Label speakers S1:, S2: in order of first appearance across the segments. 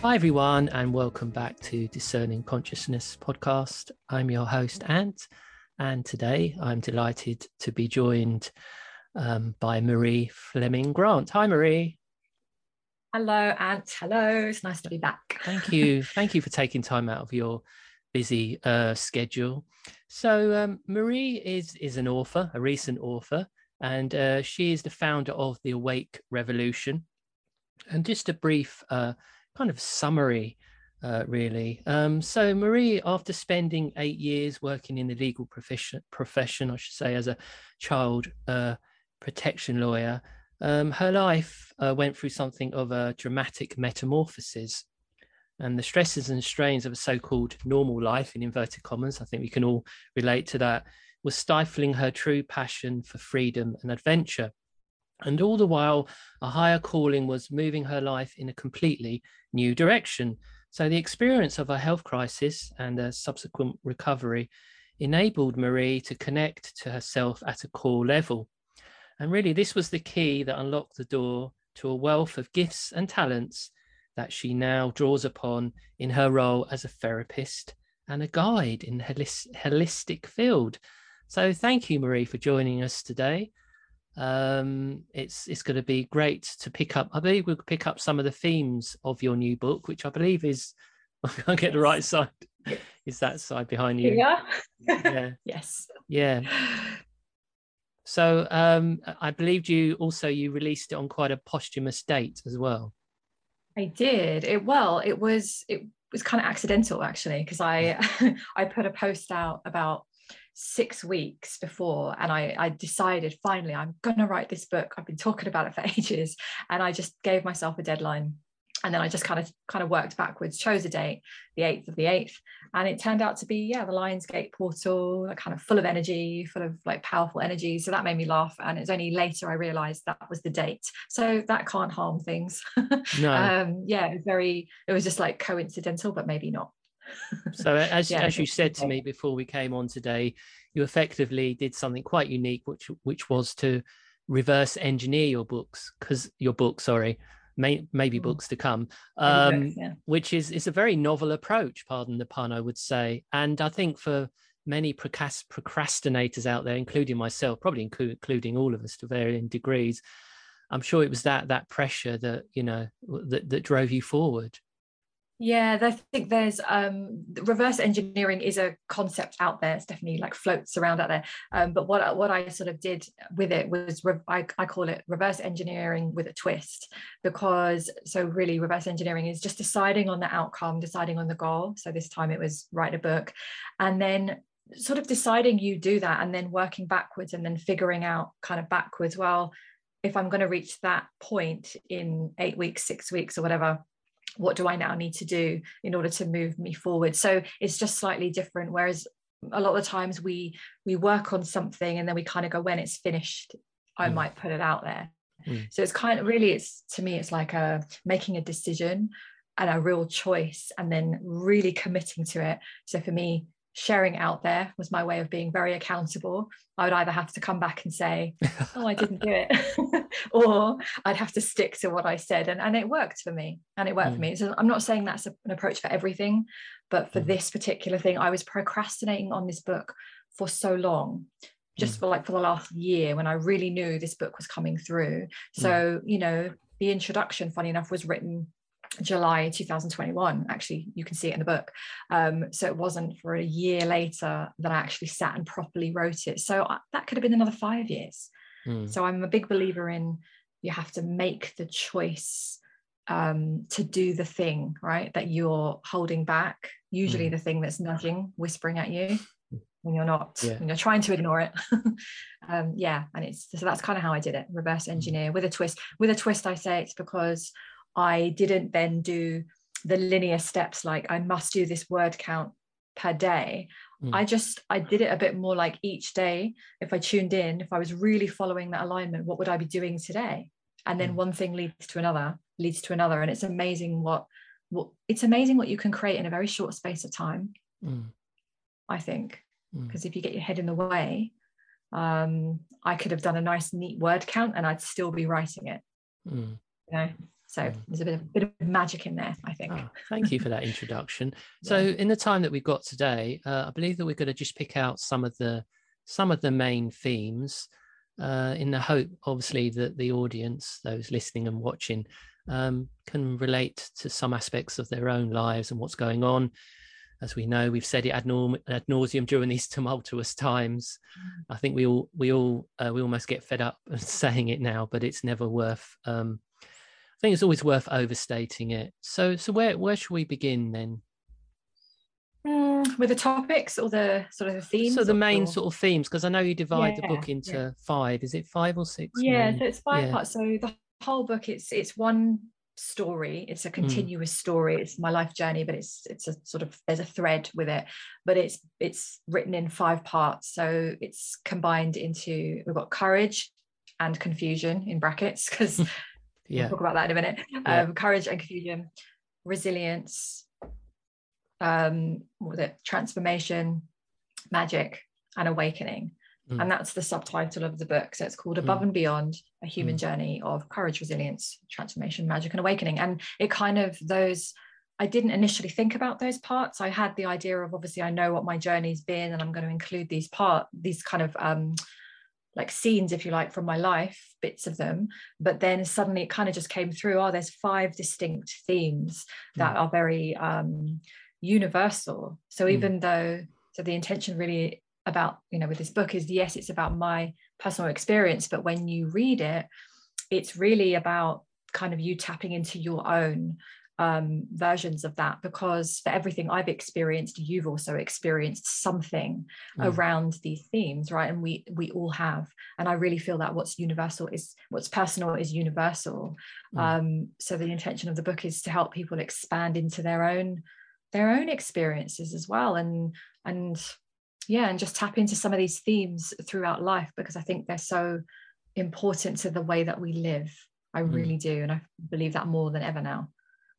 S1: Hi, everyone, and welcome back to Discerning Consciousness podcast. I'm your host, Ant, and today I'm delighted to be joined um, by Marie Fleming Grant. Hi, Marie.
S2: Hello, Ant. Hello. It's nice to be back.
S1: Thank you. Thank you for taking time out of your busy uh, schedule. So, um, Marie is is an author, a recent author, and uh, she is the founder of the Awake Revolution. And just a brief uh, kind of summary, uh, really. Um, so, Marie, after spending eight years working in the legal profession, profession I should say, as a child uh, protection lawyer, um, her life uh, went through something of a dramatic metamorphosis. And the stresses and strains of a so called normal life, in inverted commas, I think we can all relate to that, was stifling her true passion for freedom and adventure. And all the while, a higher calling was moving her life in a completely new direction. So, the experience of a health crisis and a subsequent recovery enabled Marie to connect to herself at a core level. And really, this was the key that unlocked the door to a wealth of gifts and talents that she now draws upon in her role as a therapist and a guide in the holistic field. So, thank you, Marie, for joining us today um, it's it's going to be great to pick up. I believe we'll pick up some of the themes of your new book, which I believe is I can't get the right side. Is that side behind you?
S2: Yeah.
S1: yeah.
S2: yes.
S1: Yeah. So um, I believed you also you released it on quite a posthumous date as well.
S2: I did. It well, it was it was kind of accidental actually because I I put a post out about six weeks before and I, I decided finally I'm going to write this book. I've been talking about it for ages and I just gave myself a deadline and then I just kind of kind of worked backwards, chose a date, the 8th of the 8th. And it turned out to be, yeah, the Lionsgate portal, like kind of full of energy, full of like powerful energy. So that made me laugh. And it's only later I realized that was the date. So that can't harm things.
S1: No.
S2: um, yeah, it was very, it was just like coincidental, but maybe not
S1: so as, yeah, as you said to me before we came on today you effectively did something quite unique which which was to reverse engineer your books because your book sorry may, maybe mm. books to come um, books, yeah. which is is a very novel approach pardon the pun i would say and i think for many procrastinators out there including myself probably including all of us to varying degrees i'm sure it was that that pressure that you know that, that drove you forward
S2: yeah, I think there's um, reverse engineering is a concept out there. It's definitely like floats around out there. Um, but what what I sort of did with it was re- I, I call it reverse engineering with a twist because so really reverse engineering is just deciding on the outcome, deciding on the goal. So this time it was write a book, and then sort of deciding you do that, and then working backwards, and then figuring out kind of backwards. Well, if I'm going to reach that point in eight weeks, six weeks, or whatever what do I now need to do in order to move me forward? So it's just slightly different. Whereas a lot of the times we we work on something and then we kind of go when it's finished, I mm. might put it out there. Mm. So it's kind of really it's to me it's like a making a decision and a real choice and then really committing to it. So for me, sharing out there was my way of being very accountable. I would either have to come back and say, Oh, I didn't do it, or I'd have to stick to what I said. And, and it worked for me. And it worked mm. for me. So I'm not saying that's a, an approach for everything, but for mm. this particular thing, I was procrastinating on this book for so long. Just mm. for like for the last year when I really knew this book was coming through. So, mm. you know, the introduction, funny enough, was written July 2021. Actually, you can see it in the book. Um, so it wasn't for a year later that I actually sat and properly wrote it. So I, that could have been another five years. Mm. So I'm a big believer in you have to make the choice um, to do the thing, right? That you're holding back, usually mm. the thing that's nudging, whispering at you when you're not, yeah. when you're trying to ignore it. um, yeah. And it's so that's kind of how I did it reverse hmm. engineer with a twist. With a twist, I say it's because I didn't then do the linear steps like I must do this word count per day. Mm. I just I did it a bit more like each day. If I tuned in, if I was really following that alignment, what would I be doing today? And then mm. one thing leads to another, leads to another, and it's amazing what what it's amazing what you can create in a very short space of time. Mm. I think because mm. if you get your head in the way, um, I could have done a nice neat word count and I'd still be writing it.
S1: Mm.
S2: You know So mm. there's a bit of, bit of magic in there, I think. Oh,
S1: thank you for that introduction. yeah. So in the time that we've got today, uh, I believe that we're going to just pick out some of the some of the main themes uh, in the hope, obviously, that the audience, those listening and watching, um, can relate to some aspects of their own lives and what's going on. As we know, we've said it ad, nauseum during these tumultuous times. Mm. I think we all we all uh, we almost get fed up saying it now, but it's never worth. Um, I think it's always worth overstating it. So, so where where should we begin then?
S2: Mm, with the topics or the sort of the themes?
S1: So the main or... sort of themes, because I know you divide yeah, the book into yeah. five. Is it five or six?
S2: Yeah, main? so it's five yeah. parts. So the whole book, it's it's one story. It's a mm. continuous mm. story. It's my life journey, but it's it's a sort of there's a thread with it. But it's it's written in five parts. So it's combined into we've got courage and confusion in brackets because yeah. we'll talk about that in a minute. Um, courage and confusion, resilience, um, what was it? Transformation, magic, and awakening. Mm. And that's the subtitle of the book. So it's called Above mm. and Beyond A Human mm. Journey of Courage, Resilience, Transformation, Magic, and Awakening. And it kind of those, I didn't initially think about those parts. I had the idea of obviously I know what my journey's been and I'm going to include these part, these kind of um, like scenes, if you like, from my life, bits of them. But then suddenly it kind of just came through. Oh, there's five distinct themes that mm. are very um, universal. So mm. even though, so the intention really about, you know, with this book is yes, it's about my personal experience, but when you read it, it's really about kind of you tapping into your own um, versions of that because for everything I've experienced, you've also experienced something mm. around these themes, right? And we we all have. And I really feel that what's universal is what's personal is universal. Mm. Um, so the intention of the book is to help people expand into their own their own experiences as well and and yeah and just tap into some of these themes throughout life because i think they're so important to the way that we live i mm. really do and i believe that more than ever now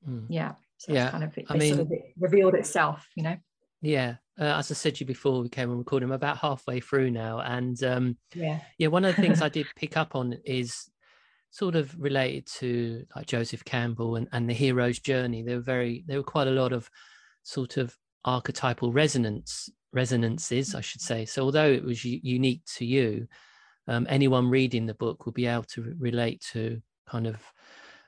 S2: mm. yeah. So yeah. kind of it, I mean, sort of it revealed itself you know?
S1: Yeah. Uh, as i said to you before we came on recording i'm about halfway through now and um yeah. yeah one of the things i did pick up on is sort of related to like joseph campbell and, and the hero's journey. There were very there were quite a lot of sort of archetypal resonance resonances, I should say. So although it was u- unique to you, um, anyone reading the book will be able to re- relate to kind of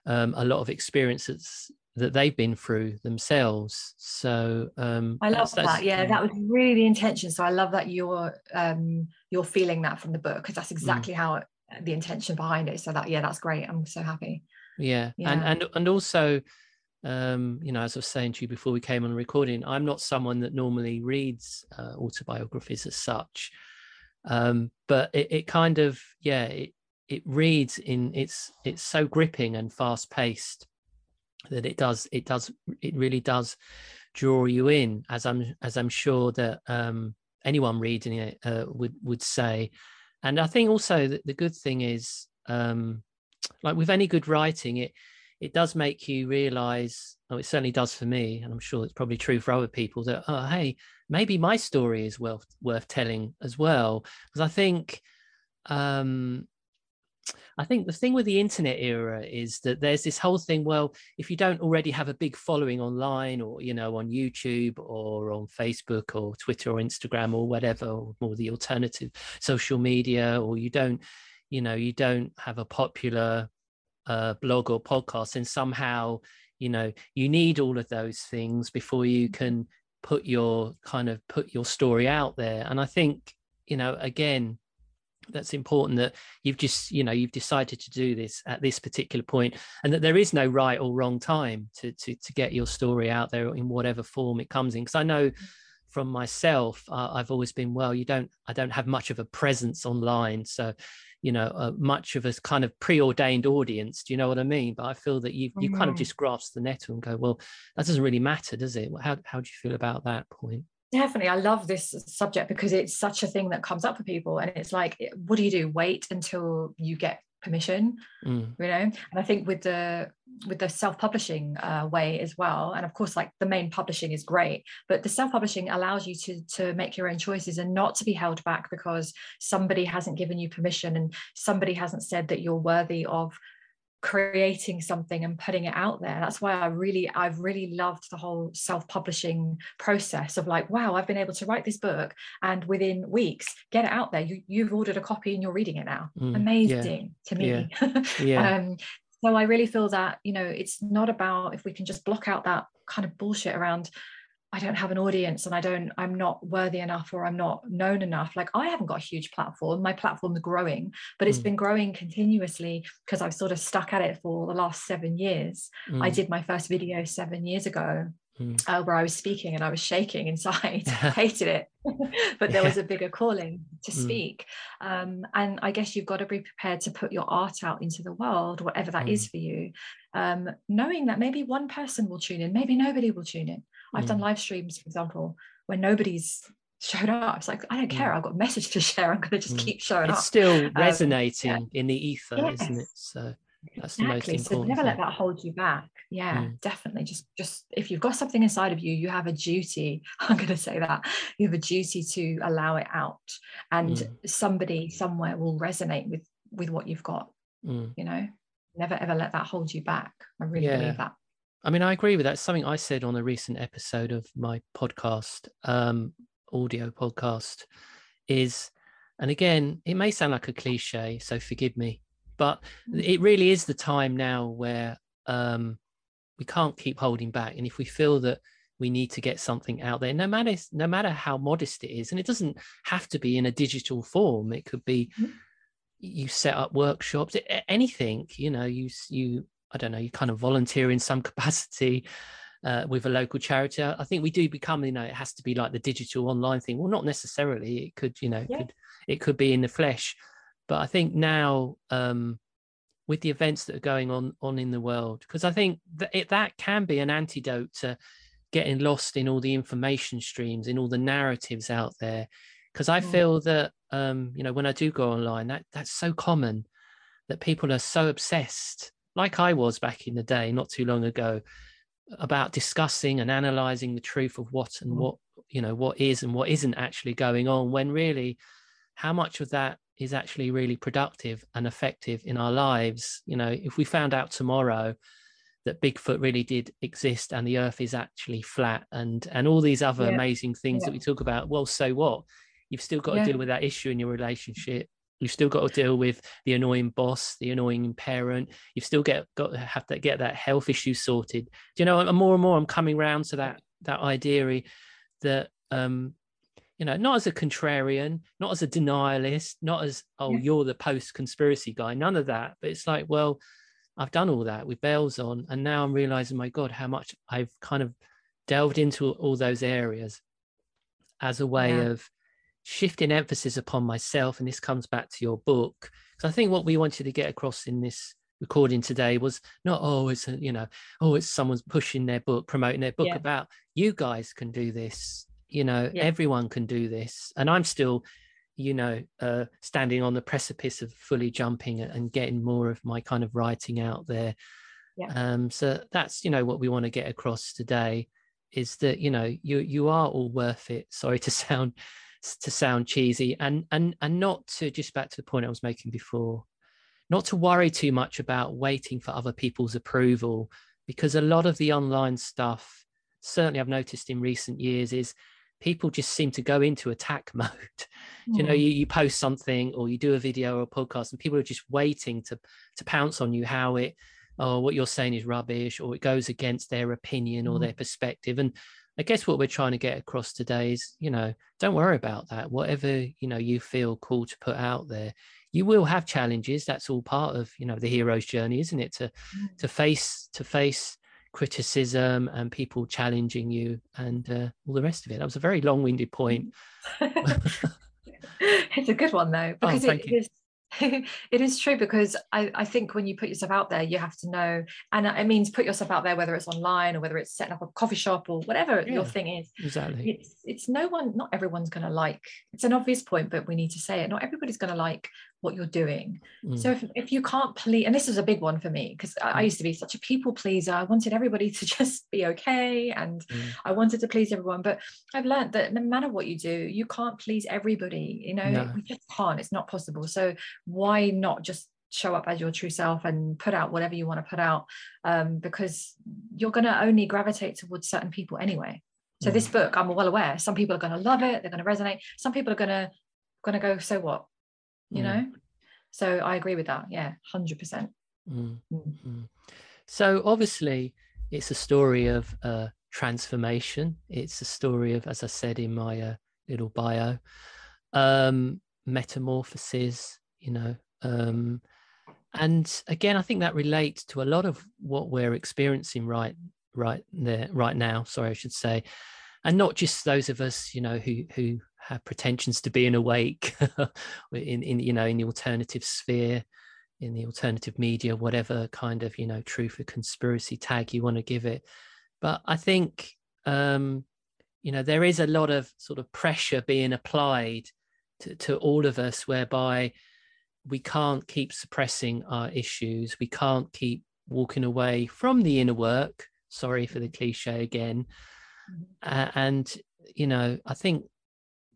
S1: um, a lot of experiences that they've been through themselves. So um,
S2: I love that's, that. Yeah, that was really the intention. So I love that you're um, you're feeling that from the book because that's mm. exactly mm. how it, the intention behind it. So that yeah, that's great. I'm so happy.
S1: Yeah, yeah. and and and also um, you know, as I was saying to you before we came on recording, I'm not someone that normally reads uh, autobiographies as such, um, but it, it, kind of, yeah, it it reads in it's it's so gripping and fast paced that it does it does it really does draw you in, as I'm as I'm sure that um, anyone reading it uh, would would say, and I think also that the good thing is, um, like with any good writing, it it does make you realize oh it certainly does for me and i'm sure it's probably true for other people that oh hey maybe my story is worth worth telling as well. Because i think um I think the thing with the internet era is that there's this whole thing. Well, if you don't already have a big following online, or you know, on YouTube, or on Facebook, or Twitter, or Instagram, or whatever, or, the alternative social media, or you don't, you know, you don't have a popular uh, blog or podcast and somehow you know you need all of those things before you can put your kind of put your story out there and i think you know again that's important that you've just you know you've decided to do this at this particular point and that there is no right or wrong time to to, to get your story out there in whatever form it comes in because i know from myself uh, i've always been well you don't i don't have much of a presence online so you know uh, much of a kind of preordained audience do you know what i mean but i feel that you you mm-hmm. kind of mm-hmm. just grasp the nettle and go well that doesn't really matter does it how, how do you feel about that point
S2: definitely i love this subject because it's such a thing that comes up for people and it's like what do you do wait until you get permission mm. you know and i think with the with the self-publishing uh, way as well and of course like the main publishing is great but the self-publishing allows you to to make your own choices and not to be held back because somebody hasn't given you permission and somebody hasn't said that you're worthy of creating something and putting it out there. That's why i really i've really loved the whole self-publishing process of like wow i've been able to write this book and within weeks get it out there. You, you've ordered a copy and you're reading it now. Mm, amazing yeah, to me. Yeah, yeah. um, so i really feel that you know it's not about if we can just block out that kind of bullshit around I don't have an audience and I don't, I'm not worthy enough or I'm not known enough. Like I haven't got a huge platform. My platform's growing, but it's mm. been growing continuously because I've sort of stuck at it for the last seven years. Mm. I did my first video seven years ago mm. uh, where I was speaking and I was shaking inside, hated it, but there was a bigger calling to mm. speak. Um, and I guess you've got to be prepared to put your art out into the world, whatever that is mm. for you, um, knowing that maybe one person will tune in, maybe nobody will tune in I've done mm. live streams, for example, when nobody's showed up. It's like, I don't care. Mm. I've got a message to share. I'm going to just mm. keep showing
S1: it's
S2: up.
S1: It's still resonating um, yeah. in the ether, yes. isn't it? So that's exactly. the most important.
S2: So never let that hold you back. Yeah, mm. definitely. Just, just if you've got something inside of you, you have a duty. I'm going to say that you have a duty to allow it out, and mm. somebody somewhere will resonate with with what you've got. Mm. You know, never ever let that hold you back. I really yeah. believe that.
S1: I mean, I agree with that. something I said on a recent episode of my podcast, um, audio podcast, is, and again, it may sound like a cliche, so forgive me, but mm. it really is the time now where um, we can't keep holding back. And if we feel that we need to get something out there, no matter no matter how modest it is, and it doesn't have to be in a digital form. It could be. Mm-hmm you set up workshops anything you know you you I don't know, you kind of volunteer in some capacity uh, with a local charity. I think we do become, you know, it has to be like the digital online thing. Well, not necessarily. It could, you know, yeah. could, it could be in the flesh. But I think now, um, with the events that are going on on in the world, because I think that it, that can be an antidote to getting lost in all the information streams, in all the narratives out there. Because I mm. feel that, um, you know, when I do go online, that that's so common that people are so obsessed like I was back in the day, not too long ago, about discussing and analyzing the truth of what and mm. what you know what is and what isn't actually going on when really how much of that is actually really productive and effective in our lives you know if we found out tomorrow that bigfoot really did exist and the earth is actually flat and and all these other yeah. amazing things yeah. that we talk about well so what you've still got yeah. to deal with that issue in your relationship You've still got to deal with the annoying boss, the annoying parent. You've still get got to have to get that health issue sorted. Do you know? And more and more, I'm coming around to that that idea that um, you know, not as a contrarian, not as a denialist, not as oh, yeah. you're the post conspiracy guy. None of that. But it's like, well, I've done all that with bells on, and now I'm realizing, my God, how much I've kind of delved into all those areas as a way yeah. of shifting emphasis upon myself and this comes back to your book because i think what we wanted to get across in this recording today was not oh it's a, you know oh it's someone's pushing their book promoting their book yeah. about you guys can do this you know yeah. everyone can do this and i'm still you know uh, standing on the precipice of fully jumping and getting more of my kind of writing out there yeah. um so that's you know what we want to get across today is that you know you you are all worth it sorry to sound to sound cheesy and and and not to just back to the point I was making before, not to worry too much about waiting for other people's approval, because a lot of the online stuff, certainly I've noticed in recent years, is people just seem to go into attack mode. Mm. You know, you, you post something or you do a video or a podcast, and people are just waiting to to pounce on you how it oh what you're saying is rubbish or it goes against their opinion or mm. their perspective and I guess what we're trying to get across today is, you know, don't worry about that. Whatever, you know, you feel cool to put out there, you will have challenges. That's all part of, you know, the hero's journey, isn't it? To mm. to face to face criticism and people challenging you and uh, all the rest of it. That was a very long-winded point.
S2: it's a good one though, oh, because oh, it is it is true because I, I think when you put yourself out there, you have to know, and it means put yourself out there, whether it's online or whether it's setting up a coffee shop or whatever yeah, your thing is.
S1: Exactly.
S2: It's it's no one, not everyone's going to like. It's an obvious point, but we need to say it. Not everybody's going to like what you're doing. Mm. So if, if you can't please, and this is a big one for me because I, I, mm. used to be such a people pleaser. I wanted everybody to just be okay and mm. I wanted to please everyone. But I've learned that no matter what you do, you can't please everybody. You know, no. we just can't. It's not possible. So why not just show up as your true self and put out whatever you want to put out um, because you're going to only gravitate towards certain people anyway so mm. this book i'm well aware some people are going to love it they're going to resonate some people are going to going to go so what you mm. know so i agree with that yeah 100% mm.
S1: mm. Mm. so obviously it's a story of uh, transformation it's a story of as i said in my uh, little bio um metamorphosis you know um and again i think that relates to a lot of what we're experiencing right right there right now sorry i should say and not just those of us you know who who have pretensions to being awake in in you know in the alternative sphere in the alternative media whatever kind of you know truth or conspiracy tag you want to give it but i think um you know there is a lot of sort of pressure being applied to, to all of us whereby we can't keep suppressing our issues. We can't keep walking away from the inner work. Sorry for the cliche again. Uh, and, you know, I think,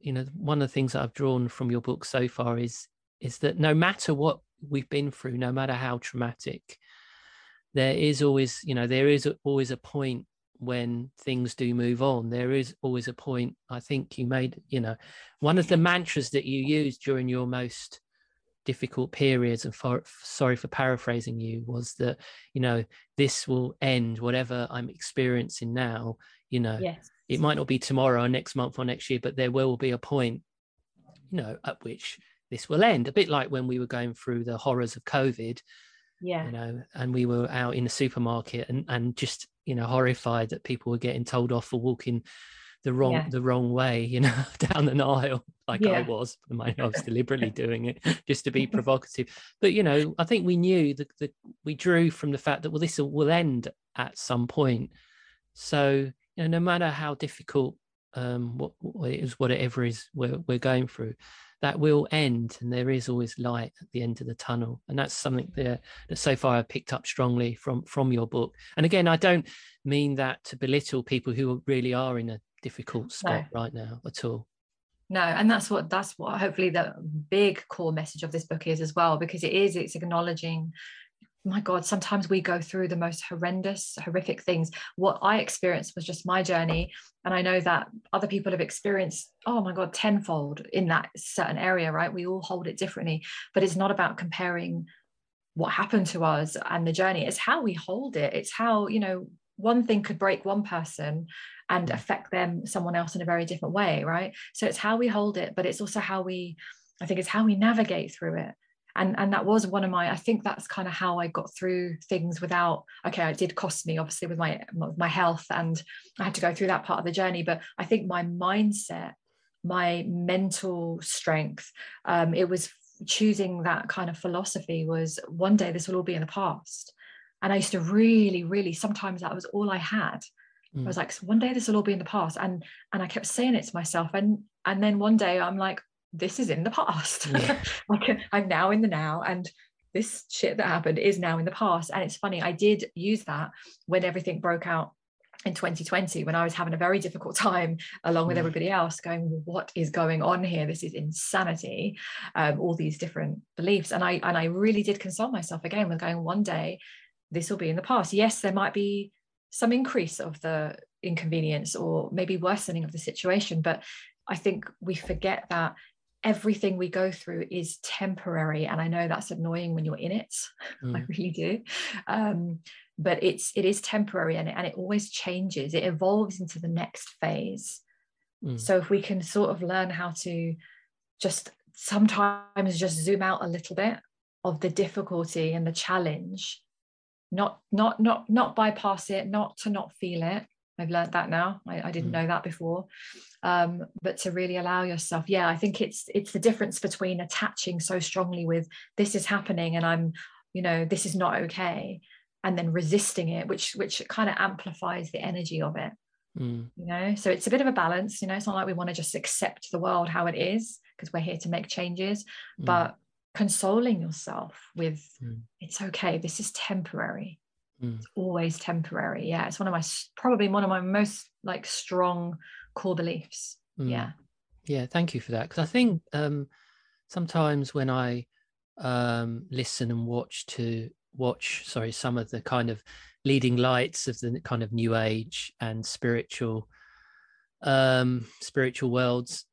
S1: you know, one of the things that I've drawn from your book so far is is that no matter what we've been through, no matter how traumatic, there is always, you know, there is always a point when things do move on. There is always a point. I think you made, you know, one of the mantras that you used during your most difficult periods and for, sorry for paraphrasing you was that you know this will end whatever i'm experiencing now you know
S2: yes.
S1: It might not be tomorrow or next month or next year but there will be a point you know at which this will end. A bit like when we were going through the horrors of covid
S2: yeah.
S1: you know and we were out in the supermarket and and just you know horrified that people were getting told off for walking the wrong yeah. the wrong way you know down the aisle like yeah. i was i was deliberately doing it just to be provocative. But you know i think we knew that, that we drew from the fact that well this will end at some point. So you know no matter how difficult um what, what it is whatever is we're, we're going through that will end and there is always light at the end of the tunnel. And that's something there that so far i've picked up strongly from from your book. And again i don't mean that to belittle people who really are in a difficult spot no. right now at all.
S2: No and that's what that's what hopefully the big core message of this book is as well because it is it's acknowledging my god sometimes we go through the most horrendous horrific things. What i experienced was just my journey and i know that other people have experienced oh my god tenfold in that certain area right? We all hold it differently but it's not about comparing what happened to us and the journey. It's how we hold it. It's how you know one thing could break one person and mm. affect them someone else in a very different way right? So it's how we hold it but it's also how we i think it's how we navigate through it and and that was one of my i think that's kind of how i got through things without okay it did cost me obviously with my my health and i had to go through that part of the journey but i think my mindset my mental strength um, it was choosing that kind of philosophy was one day this will all be in the past and I used to really, really, sometimes that was all I had. Mm. I was like, one day this will all be in the past. And and I kept saying it to myself. And and then one day I'm like, this is in the past. Yeah. like I'm now in the now. And this shit that happened is now in the past. And it's funny, I did use that when everything broke out in 2020 when I was having a very difficult time along with mm. everybody else going what is going on here this is insanity um, all these different beliefs and I and I really did console myself again with going one day this will be in the past. Yes, there might be some increase of the inconvenience or maybe worsening of the situation, but I think we forget that everything we go through is temporary and i know that's annoying when you're in it mm. i really do um, but it's it is temporary and it, and it always changes it evolves into the next phase mm. so if we can sort of learn how to just sometimes just zoom out a little bit of the difficulty and the challenge not not not not bypass it not to not feel it i've learned that now i, I didn't mm. know that before um, but to really allow yourself yeah i think it's it's the difference between attaching so strongly with this is happening and i'm you know this is not okay and then resisting it which which kind of amplifies the energy of it mm. you know so it's a bit of a balance you know it's not like we want to just accept the world how it is because we're here to make changes mm. but consoling yourself with mm. it's okay this is temporary mm. it's always temporary yeah it's one of my probably one of my most like strong core beliefs mm. yeah
S1: yeah thank you for that because i think um sometimes when i um, listen and watch to watch sorry some of the kind of leading lights of the kind of new age and spiritual um spiritual worlds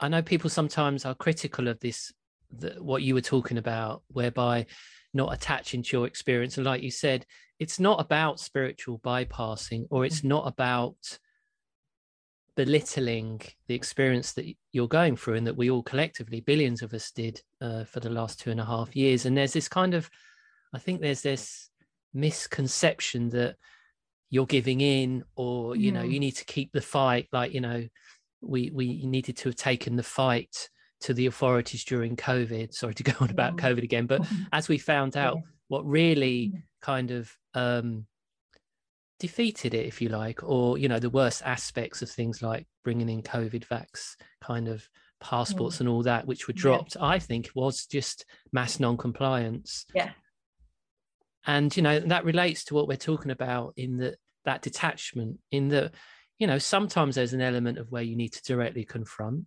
S1: i know people sometimes are critical of this the, what you were talking about whereby not attaching to your experience and like you said it's not about spiritual bypassing or it's mm. not about belittling the experience that you're going through and that we all collectively billions of us did uh, for the last two and a half years and there's this kind of i think there's this misconception that you're giving in or you know you need to keep the fight like you know we we needed to have taken the fight to the authorities during covid sorry to go on about yeah. covid again but as we found out yeah. What really kind of um defeated it, if you like, or you know the worst aspects of things like bringing in COVID vax kind of passports mm. and all that, which were dropped. Yeah. I think was just mass non-compliance.
S2: Yeah.
S1: And you know that relates to what we're talking about in the that detachment. In the, you know, sometimes there's an element of where you need to directly confront,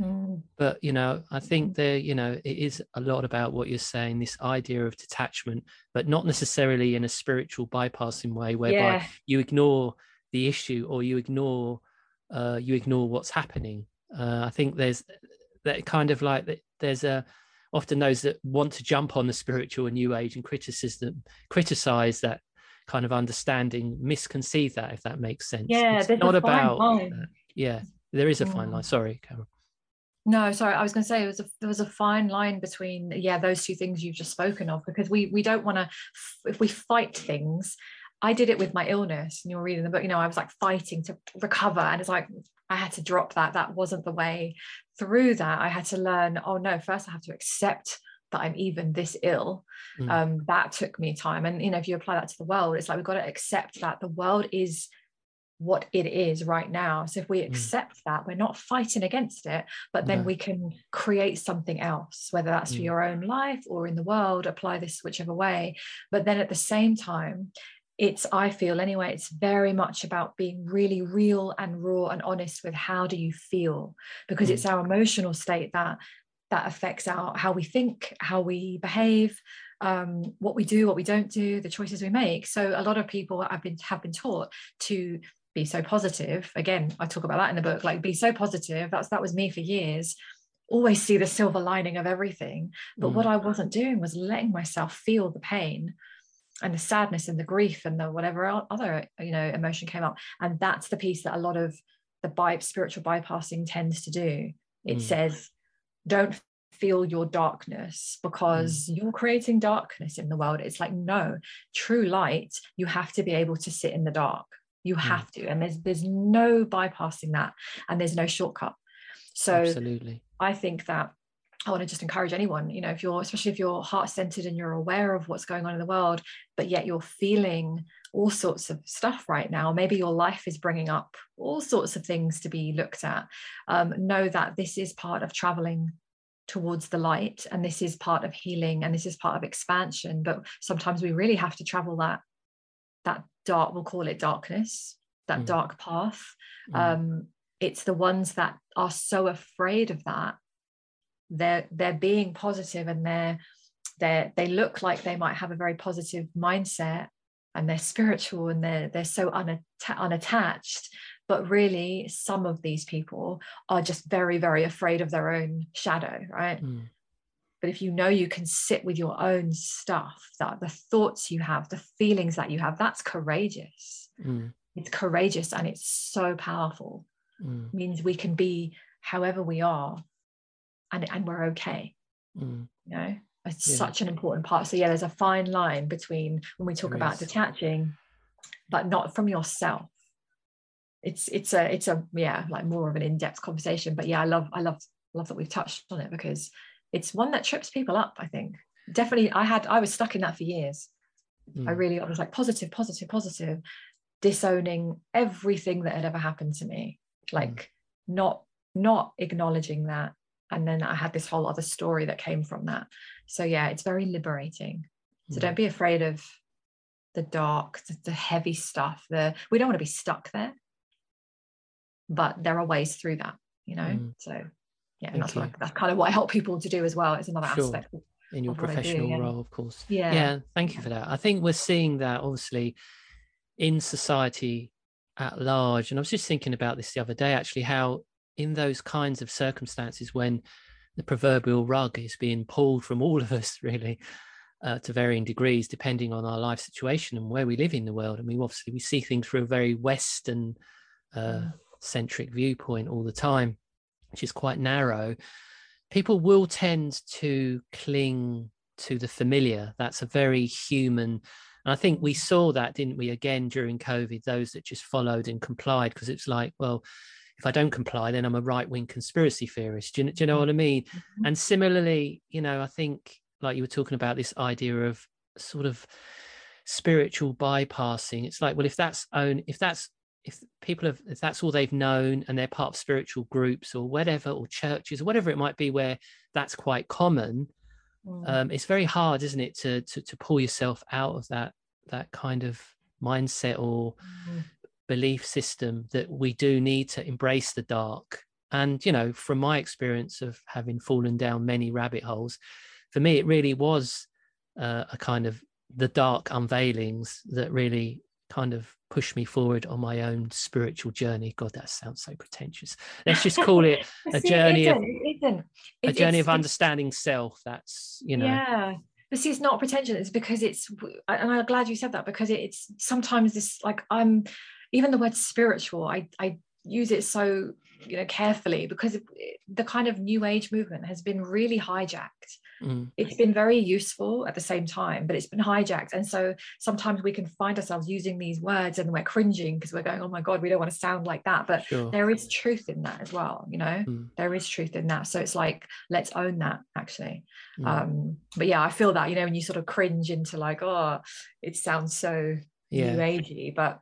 S1: Mm. But you know, I think mm. there, you know, it is a lot about what you're saying, this idea of detachment, but not necessarily in a spiritual bypassing way, whereby yeah. you ignore the issue or you ignore uh, you ignore what's happening. Uh, I think there's that kind of like there's a often those that want to jump on the spiritual and new age and criticism criticize that kind of understanding misconceive that if that makes sense
S2: yeah
S1: it's not about yeah there is a fine line mm. sorry Carol.
S2: No, sorry, I was going to say it was a, there was a fine line between yeah those two things you've just spoken of because we we don't want to if we fight things. I did it with my illness, and you were reading the book. You know, I was like fighting to recover, and it's like I had to drop that. That wasn't the way through that. I had to learn. Oh no, first I have to accept that I'm even this ill. Mm. Um, that took me time, and you know, if you apply that to the world, it's like we've got to accept that the world is what it is right now. So if we mm. accept mm. that, we're not fighting against it, but then no. we can create something else, whether that's mm. for your own life or in the world, apply this whichever way. But then at the same time, it's i feel anyway it's very much about being really real and raw and honest with how do you feel because mm. it's our emotional state that that affects our how we think how we behave um, what we do what we don't do the choices we make so a lot of people have been have been taught to be so positive. Again i talk about that in the book like be so positive. That's that was me for years. Always see the silver lining of everything. But mm. what i wasn't doing was letting myself feel the pain and the sadness and the grief and the whatever other you know emotion came up. And that's the piece that a lot of the bi- spiritual bypassing tends to do. It mm. says don't feel your darkness because mm. you're creating darkness in the world. It's like no true light you have to be able to sit in the dark you have to and there's there's no bypassing that and there's no shortcut so
S1: absolutely
S2: i think that I want to just encourage anyone, you know, if you're, especially if you're heart centered and you're aware of what's going on in the world, but yet you're feeling all sorts of stuff right now, maybe your life is bringing up all sorts of things to be looked at. Um, know that this is part of traveling towards the light and this is part of healing and this is part of expansion. But sometimes we really have to travel that that dark we'll call it darkness that mm. dark path mm. um it's the ones that are so afraid of that they're they're being positive and they're they they look like they might have a very positive mindset and they're spiritual and they're they're so unatta- unattached but really some of these people are just very very afraid of their own shadow right mm. But if you know you can sit with your own stuff, that the thoughts you have, the feelings that you have, that's courageous. Mm. It's courageous and it's so powerful. Mm. It means we can be however we are and, and we're okay. Mm. You know, it's yeah. such an important part. So yeah, there's a fine line between when we talk there about is. detaching, but not from yourself. It's it's a it's a yeah, like more of an in-depth conversation. But yeah, I love I love love that we've touched on it because it's one that trips people up i think definitely i had i was stuck in that for years mm. i really I was like positive positive positive disowning everything that had ever happened to me like mm. not not acknowledging that and then i had this whole other story that came from that so yeah it's very liberating so mm. don't be afraid of the dark the, the heavy stuff the we don't want to be stuck there but there are ways through that you know mm. so yeah and that's, what, that's kind of what I help people to do as well it's another sure. aspect
S1: in your professional do, yeah. role, of course.
S2: Yeah.
S1: Yeah. Thank you for that. I think we're seeing that obviously in society at large. And I was just thinking about this the other day, actually, how in those kinds of circumstances when the proverbial rug is being pulled from all of us, really, uh, to varying degrees, depending on our life situation and where we live in the world. I mean, obviously, we see things through a very Western uh, mm. centric viewpoint all the time, which is quite narrow. People will tend to cling to the familiar. That's a very human. And I think we saw that, didn't we, again during COVID, those that just followed and complied, because it's like, well, if I don't comply, then I'm a right wing conspiracy theorist. Do you, do you know what I mean? Mm-hmm. And similarly, you know, I think like you were talking about this idea of sort of spiritual bypassing. It's like, well, if that's own, if that's if people have if that's all they've known and they're part of spiritual groups or whatever or churches or whatever it might be where that's quite common mm. um, it's very hard isn't it to, to to pull yourself out of that that kind of mindset or mm belief system that we do need to embrace the dark. And, you know, from my experience of having fallen down many rabbit holes, for me, it really was uh, a kind of the dark unveilings that really kind of pushed me forward on my own spiritual journey. God, that sounds so pretentious. Let's just call it a see, journey of a journey of understanding self. That's you know.
S2: Yeah, but see, it's not pretentious. It's because it's, and I'm glad you said that because it's sometimes this like I'm even the word spiritual, I, I use it so you know carefully because the kind of new age movement has been really hijacked mm. it's been very useful at the same time but it's been hijacked and so sometimes we can find ourselves using these words and we're cringing because we're going oh my god we don't want to sound like that but sure. there is truth in that as well you know mm. there is truth in that so it's like let's own that actually mm. um but yeah i feel that you know when you sort of cringe into like oh it sounds so yeah. new agey but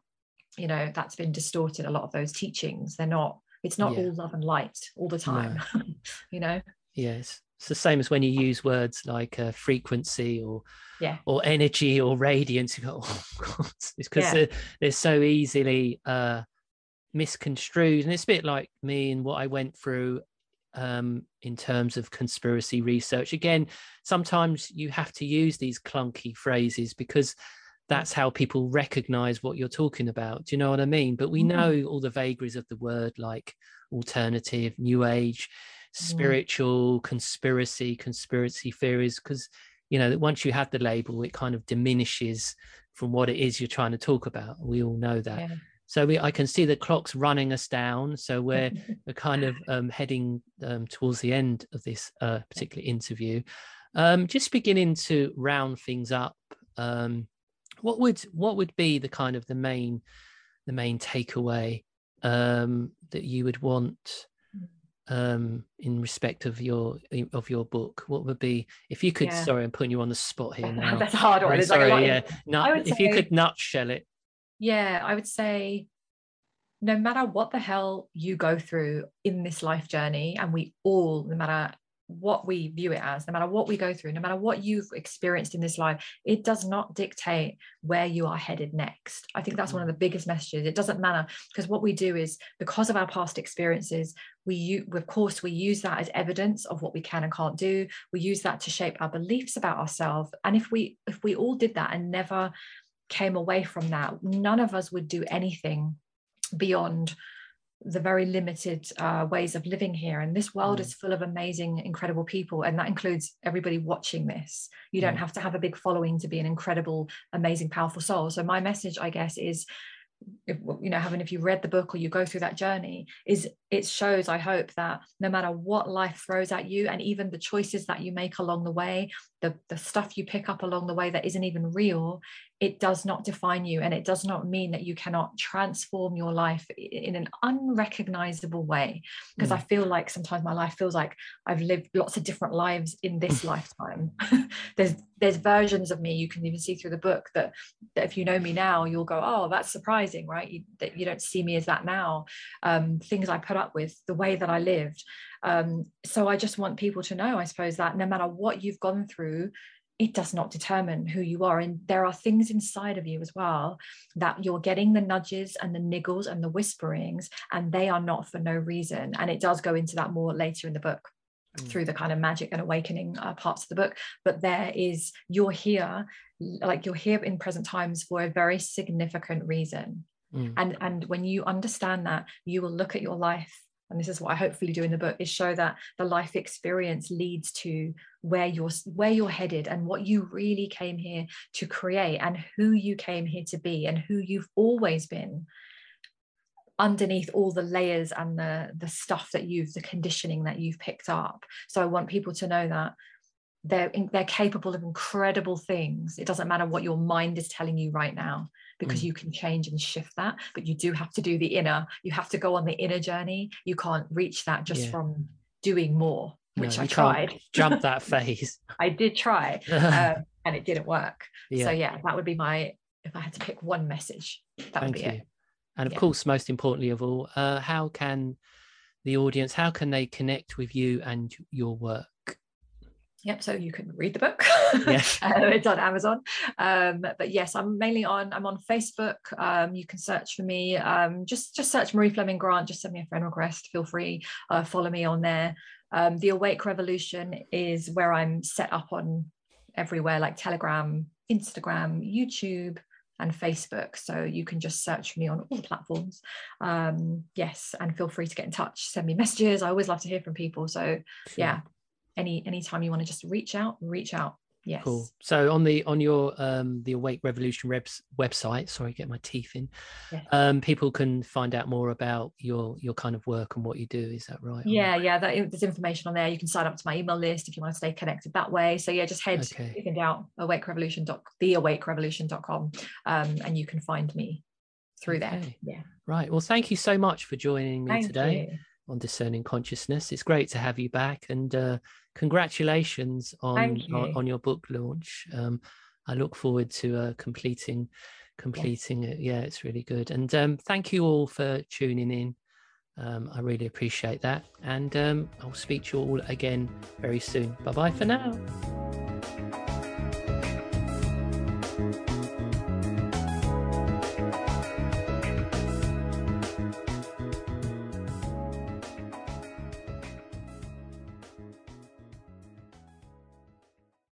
S2: you know that's been distorted a lot of those teachings they're not it's not yeah. all love and light all the time no. you know
S1: yes it's the same as when you use words like uh, frequency or
S2: yeah
S1: or energy or radiance you go oh god it's because yeah. they're, they're, so easily uh misconstrued and it's a bit like me and what i went through um in terms of conspiracy research again sometimes you have to use these clunky phrases because that's how people recognize what you're talking about. Do you know what I mean? But we mm. know all the vagaries of the word like alternative, new age, mm. spiritual, conspiracy, conspiracy theories, because you know that once you have the label, it kind of diminishes from what it is you're trying to talk about. We all know that. Yeah. So we, I can see the clock's running us down. So we're we're kind of um, heading um, towards the end of this uh, particular interview. Um, just beginning to round things up. Um, what would what would be the kind of the main the main takeaway um, that you would want um, in respect of your of your book? What would be if you could? Yeah. Sorry, I'm putting you on the spot here now.
S2: That's hard one.
S1: sorry, like yeah. Nut, if say, you could nutshell it.
S2: Yeah, I would say no matter what the hell you go through in this life journey, and we all, no matter what we view it as, no matter what we go through, no matter what you've experienced in this life, it does not dictate where you are headed next. I think that's one of mm-hmm. the biggest messages. It doesn't matter because what we do is because of our past experiences, we of course we use that as evidence of what we can and can't do. We use that to shape our beliefs about ourselves. And if we if we all did that and never came away from that, none of us would do anything beyond the very limited uh, ways of living here. And this world mm. is full of amazing, incredible people. And that includes everybody watching this. You don't have to have a big following to be an incredible, amazing, powerful soul. So, my message, I guess, is if, you know having if you read the book or you go through that journey is it shows i hope that no matter what life throws at you and even the choices that you make along the way the, the stuff you pick up along the way that isn't even real it does not define you and it does not mean that you cannot transform your life in an unrecognizable way. Because mm. i feel like sometimes my life feels like i've lived lots of different lives in this lifetime. There's there's versions of me you can even see through the book that, that if you know me now you'll go oh that's surprising right? You, that you don't see me as that now. Um, things i put up with the way that i lived. Um, so i just want people to know i suppose that no matter what you've gone through it does not determine who you are. And there are things inside of you as well that you're getting the nudges and the niggles and the whisperings, and they are not for no reason. And it does go into that more later in the book. mm. through the kind of magic and awakening uh, parts of the book but there is you're here like you're here in present times for a very significant reason mm. and and when you understand that you will look at your life and this is what I hopefully do in the book is show that the life experience leads to where you're where you're headed and what you really came here to create and who you came here to be and who you've always been underneath all the layers and the the stuff that you've the conditioning that you've picked up. So i want people to know that they're they're capable of incredible things it doesn't matter what your mind is telling you right now because mm. you can change and shift that but you do have to do the inner you have to go on the inner journey you can't reach that just yeah. from doing more which no, I tried
S1: jump that phase
S2: I did try um, and it didn't work yeah. so yeah that would be my if I had to pick one message that Thank would be you. it
S1: and of yeah. course most importantly of all uh, how can the audience how can they connect with you and your work
S2: Yep, so you can read the book. Yes. uh, it's on Amazon. Um, but yes, I'm mainly on. I'm on Facebook. Um, you can search for me. Um, just just search Marie Fleming Grant. Just send me a friend request. Feel free. Uh, follow me on there. Um, the Awake Revolution is where I'm set up on everywhere, like Telegram, Instagram, YouTube, and Facebook. So you can just search for me on all the platforms. Um, yes, and feel free to get in touch. Send me messages. I always love to hear from people. So sure. yeah, any anytime you want to just reach out reach out. Yes.
S1: Cool. So on the on your um the awake revolution reps website sorry get my teeth in yes. um people can find out more about your your kind of work and what you do. Is that right?
S2: Yeah yeah that, there's information on there. You can sign up to my email list if you want to stay connected that way. So yeah just head okay. you can down awake revolution dot theawakerevolution.com um and you can find me through okay. there yeah.
S1: Right. Well thank you so much for joining me
S2: thank
S1: today
S2: you.
S1: on discerning consciousness. It's great to have you back, and uh, congratulations on,
S2: you.
S1: on, on your book launch. Um, I look forward to uh, completing completing yes. it. Yeah, it's really good. And um, thank you all for tuning in. Um, I really appreciate that, and um, I'll speak to you all again very soon. Bye bye for now.